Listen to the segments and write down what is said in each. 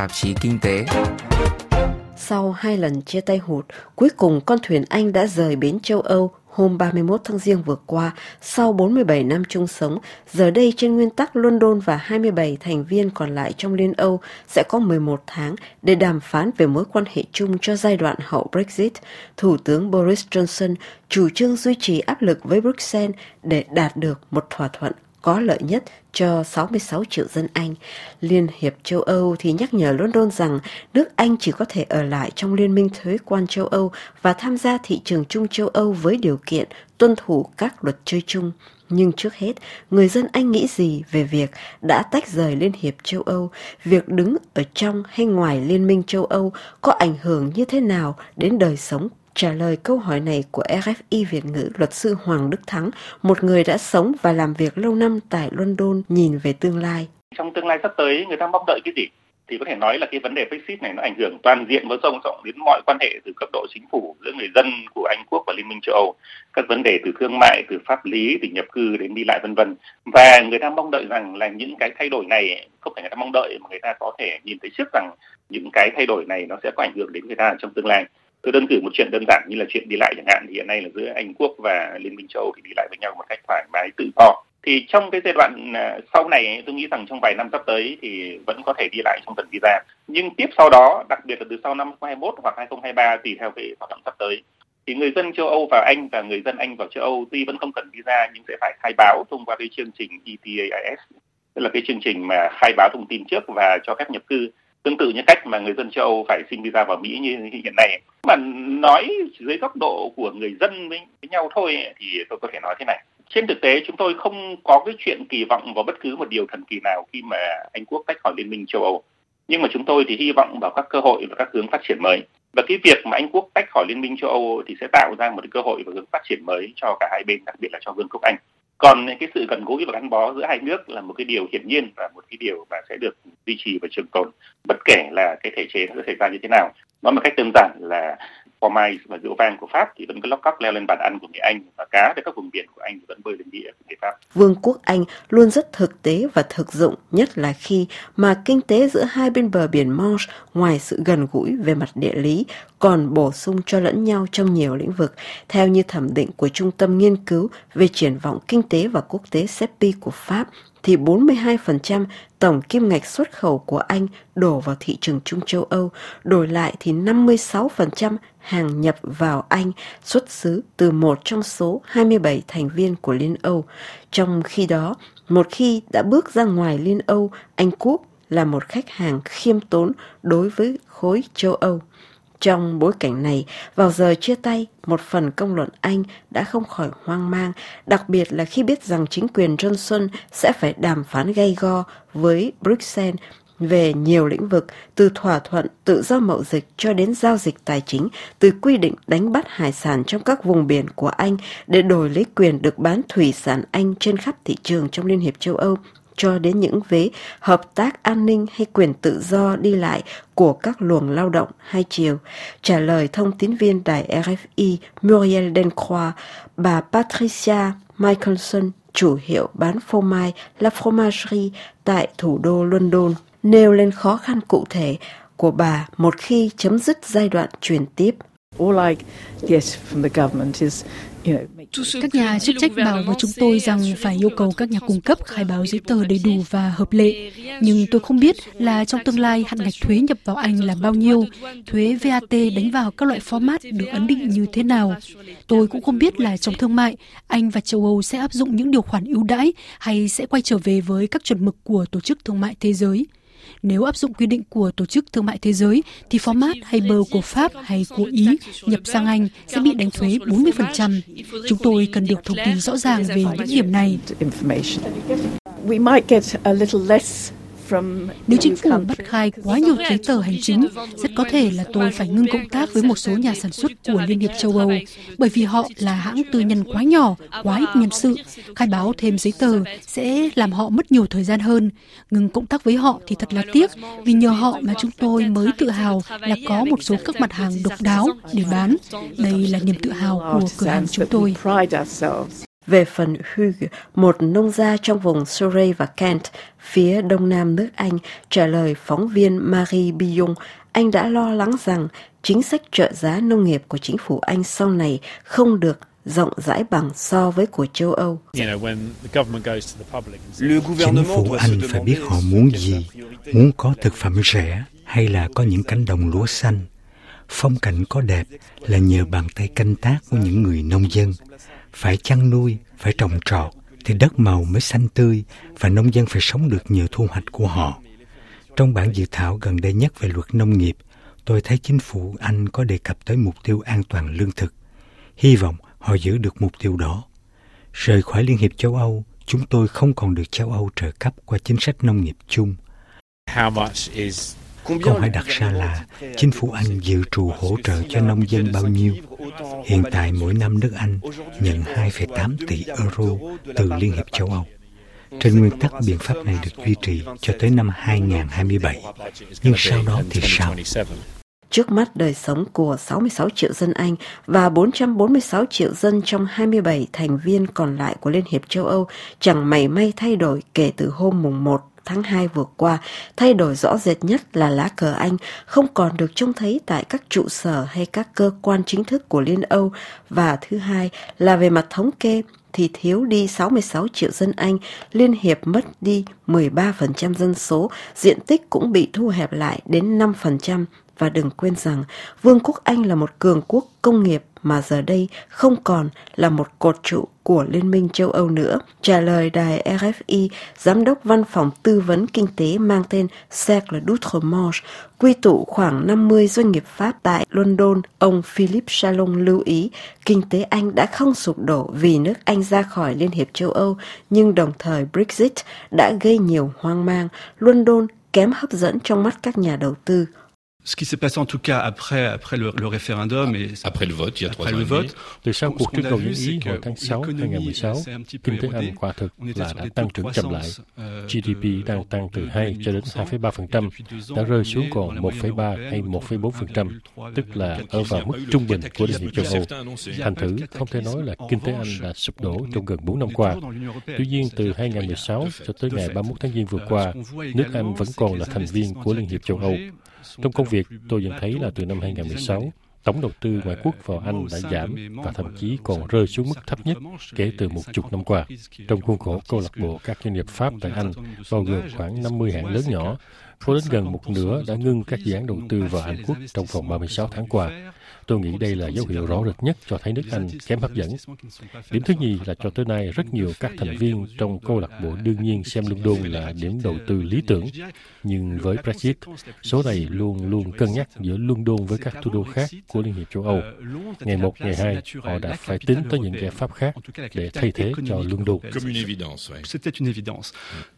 tạp chí Kinh tế. Sau hai lần chia tay hụt, cuối cùng con thuyền Anh đã rời bến châu Âu hôm 31 tháng Giêng vừa qua, sau 47 năm chung sống, giờ đây trên nguyên tắc London và 27 thành viên còn lại trong Liên Âu sẽ có 11 tháng để đàm phán về mối quan hệ chung cho giai đoạn hậu Brexit. Thủ tướng Boris Johnson chủ trương duy trì áp lực với Bruxelles để đạt được một thỏa thuận có lợi nhất cho 66 triệu dân Anh. Liên hiệp châu Âu thì nhắc nhở London rằng nước Anh chỉ có thể ở lại trong Liên minh thuế quan châu Âu và tham gia thị trường chung châu Âu với điều kiện tuân thủ các luật chơi chung. Nhưng trước hết, người dân Anh nghĩ gì về việc đã tách rời Liên hiệp châu Âu, việc đứng ở trong hay ngoài Liên minh châu Âu có ảnh hưởng như thế nào đến đời sống Trả lời câu hỏi này của RFI Việt ngữ luật sư Hoàng Đức Thắng, một người đã sống và làm việc lâu năm tại London nhìn về tương lai. Trong tương lai sắp tới, người ta mong đợi cái gì? Thì có thể nói là cái vấn đề Brexit này nó ảnh hưởng toàn diện và rộng rộng đến mọi quan hệ từ cấp độ chính phủ giữa người dân của Anh quốc và Liên minh châu Âu, các vấn đề từ thương mại, từ pháp lý, từ nhập cư đến đi lại vân vân. Và người ta mong đợi rằng là những cái thay đổi này không phải người ta mong đợi mà người ta có thể nhìn thấy trước rằng những cái thay đổi này nó sẽ có ảnh hưởng đến người ta trong tương lai tôi đơn cử một chuyện đơn giản như là chuyện đi lại chẳng hạn. Thì hiện nay là giữa Anh quốc và Liên minh châu thì đi lại với nhau một cách thoải mái, tự do. Thì trong cái giai đoạn à, sau này tôi nghĩ rằng trong vài năm sắp tới thì vẫn có thể đi lại trong phần visa. Nhưng tiếp sau đó, đặc biệt là từ sau năm 2021 hoặc 2023 tùy theo cái hoạt động sắp tới, thì người dân châu Âu vào Anh và người dân Anh vào châu Âu tuy vẫn không cần visa nhưng sẽ phải khai báo thông qua cái chương trình ETAIS tức là cái chương trình mà khai báo thông tin trước và cho phép nhập cư tương tự như cách mà người dân châu Âu phải xin visa vào Mỹ như hiện nay. Mà nói dưới góc độ của người dân với, với nhau thôi thì tôi có thể nói thế này. Trên thực tế chúng tôi không có cái chuyện kỳ vọng vào bất cứ một điều thần kỳ nào khi mà Anh quốc tách khỏi Liên minh châu Âu. Nhưng mà chúng tôi thì hy vọng vào các cơ hội và các hướng phát triển mới. Và cái việc mà Anh quốc tách khỏi Liên minh châu Âu thì sẽ tạo ra một cái cơ hội và hướng phát triển mới cho cả hai bên đặc biệt là cho Vương quốc Anh còn cái sự gần gũi và gắn bó giữa hai nước là một cái điều hiển nhiên và một cái điều mà sẽ được duy trì và trường tồn, bất kể là cái thể chế nó sẽ xảy ra như thế nào. Nói một cách đơn giản là phô và rượu vang của Pháp thì vẫn cứ lóc cóc leo lên bàn ăn của người Anh và cá tại các vùng biển của Anh vẫn bơi lên địa của người Pháp. Vương quốc Anh luôn rất thực tế và thực dụng, nhất là khi mà kinh tế giữa hai bên bờ biển Manche ngoài sự gần gũi về mặt địa lý còn bổ sung cho lẫn nhau trong nhiều lĩnh vực, theo như thẩm định của Trung tâm Nghiên cứu về triển vọng kinh tế và quốc tế CEPI của Pháp thì 42% tổng kim ngạch xuất khẩu của Anh đổ vào thị trường Trung châu Âu, đổi lại thì 56% hàng nhập vào Anh xuất xứ từ một trong số 27 thành viên của Liên Âu. Trong khi đó, một khi đã bước ra ngoài Liên Âu, Anh Quốc là một khách hàng khiêm tốn đối với khối châu Âu. Trong bối cảnh này, vào giờ chia tay, một phần công luận Anh đã không khỏi hoang mang, đặc biệt là khi biết rằng chính quyền Johnson sẽ phải đàm phán gay go với Bruxelles về nhiều lĩnh vực, từ thỏa thuận tự do mậu dịch cho đến giao dịch tài chính, từ quy định đánh bắt hải sản trong các vùng biển của Anh để đổi lấy quyền được bán thủy sản Anh trên khắp thị trường trong Liên hiệp châu Âu cho đến những vế hợp tác an ninh hay quyền tự do đi lại của các luồng lao động hai chiều. Trả lời thông tín viên đài RFI Muriel Dencroix, bà Patricia Michelson, chủ hiệu bán phô mai La Fromagerie tại thủ đô London, nêu lên khó khăn cụ thể của bà một khi chấm dứt giai đoạn truyền tiếp. All I get from the government is các nhà chức trách bảo với chúng tôi rằng phải yêu cầu các nhà cung cấp khai báo giấy tờ đầy đủ và hợp lệ. Nhưng tôi không biết là trong tương lai hạn ngạch thuế nhập vào Anh là bao nhiêu, thuế VAT đánh vào các loại format được ấn định như thế nào. Tôi cũng không biết là trong thương mại, Anh và châu Âu sẽ áp dụng những điều khoản ưu đãi hay sẽ quay trở về với các chuẩn mực của Tổ chức Thương mại Thế giới. Nếu áp dụng quy định của Tổ chức Thương mại Thế giới, thì format hay bơ của Pháp hay của Ý nhập sang Anh sẽ bị đánh thuế 40%. Chúng tôi cần được thông tin rõ ràng về những điểm này. Nếu chính phủ bắt khai quá nhiều giấy tờ hành chính, rất có thể là tôi phải ngưng cộng tác với một số nhà sản xuất của Liên hiệp châu Âu, bởi vì họ là hãng tư nhân quá nhỏ, quá ít nhân sự. Khai báo thêm giấy tờ sẽ làm họ mất nhiều thời gian hơn. Ngừng cộng tác với họ thì thật là tiếc, vì nhờ họ mà chúng tôi mới tự hào là có một số các mặt hàng độc đáo để bán. Đây là niềm tự hào của cửa hàng chúng tôi. Về phần Hugh, một nông gia trong vùng Surrey và Kent, phía đông nam nước Anh, trả lời phóng viên Marie Billon, anh đã lo lắng rằng chính sách trợ giá nông nghiệp của chính phủ Anh sau này không được rộng rãi bằng so với của châu Âu. Chính phủ Anh phải biết họ muốn gì, muốn có thực phẩm rẻ hay là có những cánh đồng lúa xanh. Phong cảnh có đẹp là nhờ bàn tay canh tác của những người nông dân. Phải chăn nuôi, phải trồng trọt, thì đất màu mới xanh tươi và nông dân phải sống được nhờ thu hoạch của họ. Trong bản dự thảo gần đây nhất về luật nông nghiệp, tôi thấy chính phủ Anh có đề cập tới mục tiêu an toàn lương thực. Hy vọng họ giữ được mục tiêu đó. Rời khỏi Liên hiệp châu Âu, chúng tôi không còn được châu Âu trợ cấp qua chính sách nông nghiệp chung. Câu hỏi đặt ra là chính phủ Anh dự trù hỗ trợ cho nông dân bao nhiêu? Hiện tại mỗi năm nước Anh nhận 2,8 tỷ euro từ Liên hiệp châu Âu. Trên nguyên tắc biện pháp này được duy trì cho tới năm 2027. Nhưng sau đó thì sao? Trước mắt đời sống của 66 triệu dân Anh và 446 triệu dân trong 27 thành viên còn lại của Liên hiệp châu Âu chẳng mảy may thay đổi kể từ hôm mùng 1 tháng 2 vừa qua, thay đổi rõ rệt nhất là lá cờ Anh không còn được trông thấy tại các trụ sở hay các cơ quan chính thức của Liên Âu và thứ hai là về mặt thống kê thì thiếu đi 66 triệu dân Anh, Liên Hiệp mất đi 13% dân số, diện tích cũng bị thu hẹp lại đến 5%. Và đừng quên rằng, Vương quốc Anh là một cường quốc công nghiệp mà giờ đây không còn là một cột trụ của Liên minh châu Âu nữa. Trả lời đài RFI, Giám đốc Văn phòng Tư vấn Kinh tế mang tên Cercle d'Outre-Manche, quy tụ khoảng 50 doanh nghiệp Pháp tại London, ông Philip Chalon lưu ý kinh tế Anh đã không sụp đổ vì nước Anh ra khỏi Liên hiệp châu Âu, nhưng đồng thời Brexit đã gây nhiều hoang mang. London kém hấp dẫn trong mắt các nhà đầu tư. Ce qui s'est passé en tout cas après, après le, le référendum et après le vote, il y a trois le vote, từ sau cuộc trưng cầu dân ý hồi tháng 6 2016, kinh tế Anh quả thực là đã tăng trưởng chậm lại. GDP đang tăng từ 2 cho đến 2,3%, đã rơi xuống còn 1,3 hay 1,4%, tức là ở vào mức trung bình của hiệp châu Âu. Thành thử, không thể nói là kinh tế Anh đã sụp đổ trong gần 4 năm qua. Tuy nhiên, từ 2016 cho tới ngày 31 tháng Giêng vừa qua, nước Anh vẫn còn là thành viên của Liên hiệp châu Âu. Trong công việc, tôi nhận thấy là từ năm 2016, tổng đầu tư ngoại quốc vào Anh đã giảm và thậm chí còn rơi xuống mức thấp nhất kể từ một chục năm qua. Trong khuôn khổ câu lạc bộ các doanh nghiệp Pháp tại Anh, bao gồm khoảng 50 hãng lớn nhỏ, có đến gần một nửa đã ngưng các dự án đầu tư vào Anh quốc trong vòng 36 tháng qua. Tôi nghĩ đây là dấu hiệu rõ rệt nhất cho thấy nước Anh kém hấp dẫn. Điểm thứ nhì là cho tới nay rất nhiều các thành viên trong câu lạc bộ đương nhiên xem London là điểm đầu tư lý tưởng. Nhưng với Brexit, số này luôn luôn cân nhắc giữa London với các thủ đô khác của Liên hiệp châu Âu. Ngày 1, ngày 2, họ đã phải tính tới những giải pháp khác để thay thế cho London. C'était une évidence.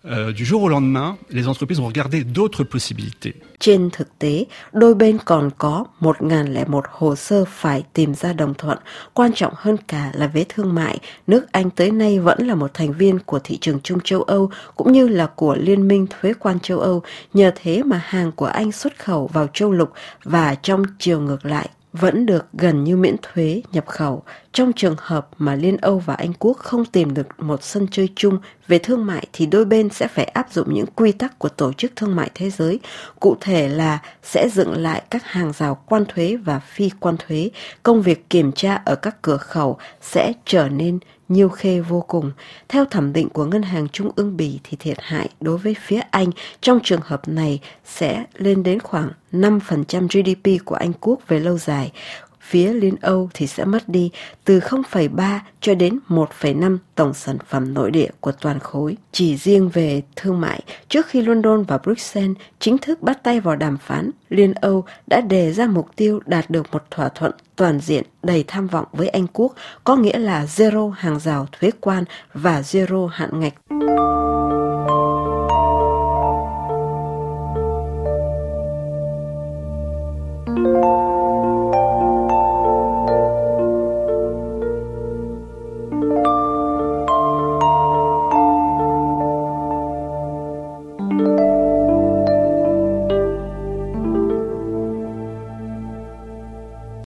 Euh, du jour au lendemain, les entreprises ont regardé d'autres possibilités. Trên thực tế, đôi bên còn có 1.001 hồ sơ phải tìm ra đồng thuận. Quan trọng hơn cả là về thương mại, nước Anh tới nay vẫn là một thành viên của thị trường chung châu Âu cũng như là của Liên minh Thuế quan châu Âu. Nhờ thế mà hàng của Anh xuất khẩu vào châu lục và trong chiều ngược lại vẫn được gần như miễn thuế nhập khẩu. Trong trường hợp mà Liên Âu và Anh Quốc không tìm được một sân chơi chung về thương mại thì đôi bên sẽ phải áp dụng những quy tắc của Tổ chức Thương mại Thế giới, cụ thể là sẽ dựng lại các hàng rào quan thuế và phi quan thuế, công việc kiểm tra ở các cửa khẩu sẽ trở nên nhiều khê vô cùng. Theo thẩm định của Ngân hàng Trung ương Bỉ thì thiệt hại đối với phía Anh trong trường hợp này sẽ lên đến khoảng 5% GDP của Anh Quốc về lâu dài phía Liên Âu thì sẽ mất đi từ 0,3 cho đến 1,5 tổng sản phẩm nội địa của toàn khối. Chỉ riêng về thương mại, trước khi London và Bruxelles chính thức bắt tay vào đàm phán, Liên Âu đã đề ra mục tiêu đạt được một thỏa thuận toàn diện đầy tham vọng với Anh Quốc, có nghĩa là zero hàng rào thuế quan và zero hạn ngạch.